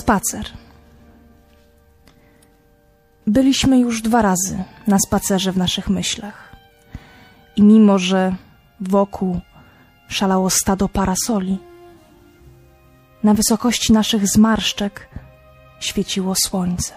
Spacer. Byliśmy już dwa razy na spacerze w naszych myślach. I mimo, że wokół szalało stado parasoli, na wysokości naszych zmarszczek świeciło słońce.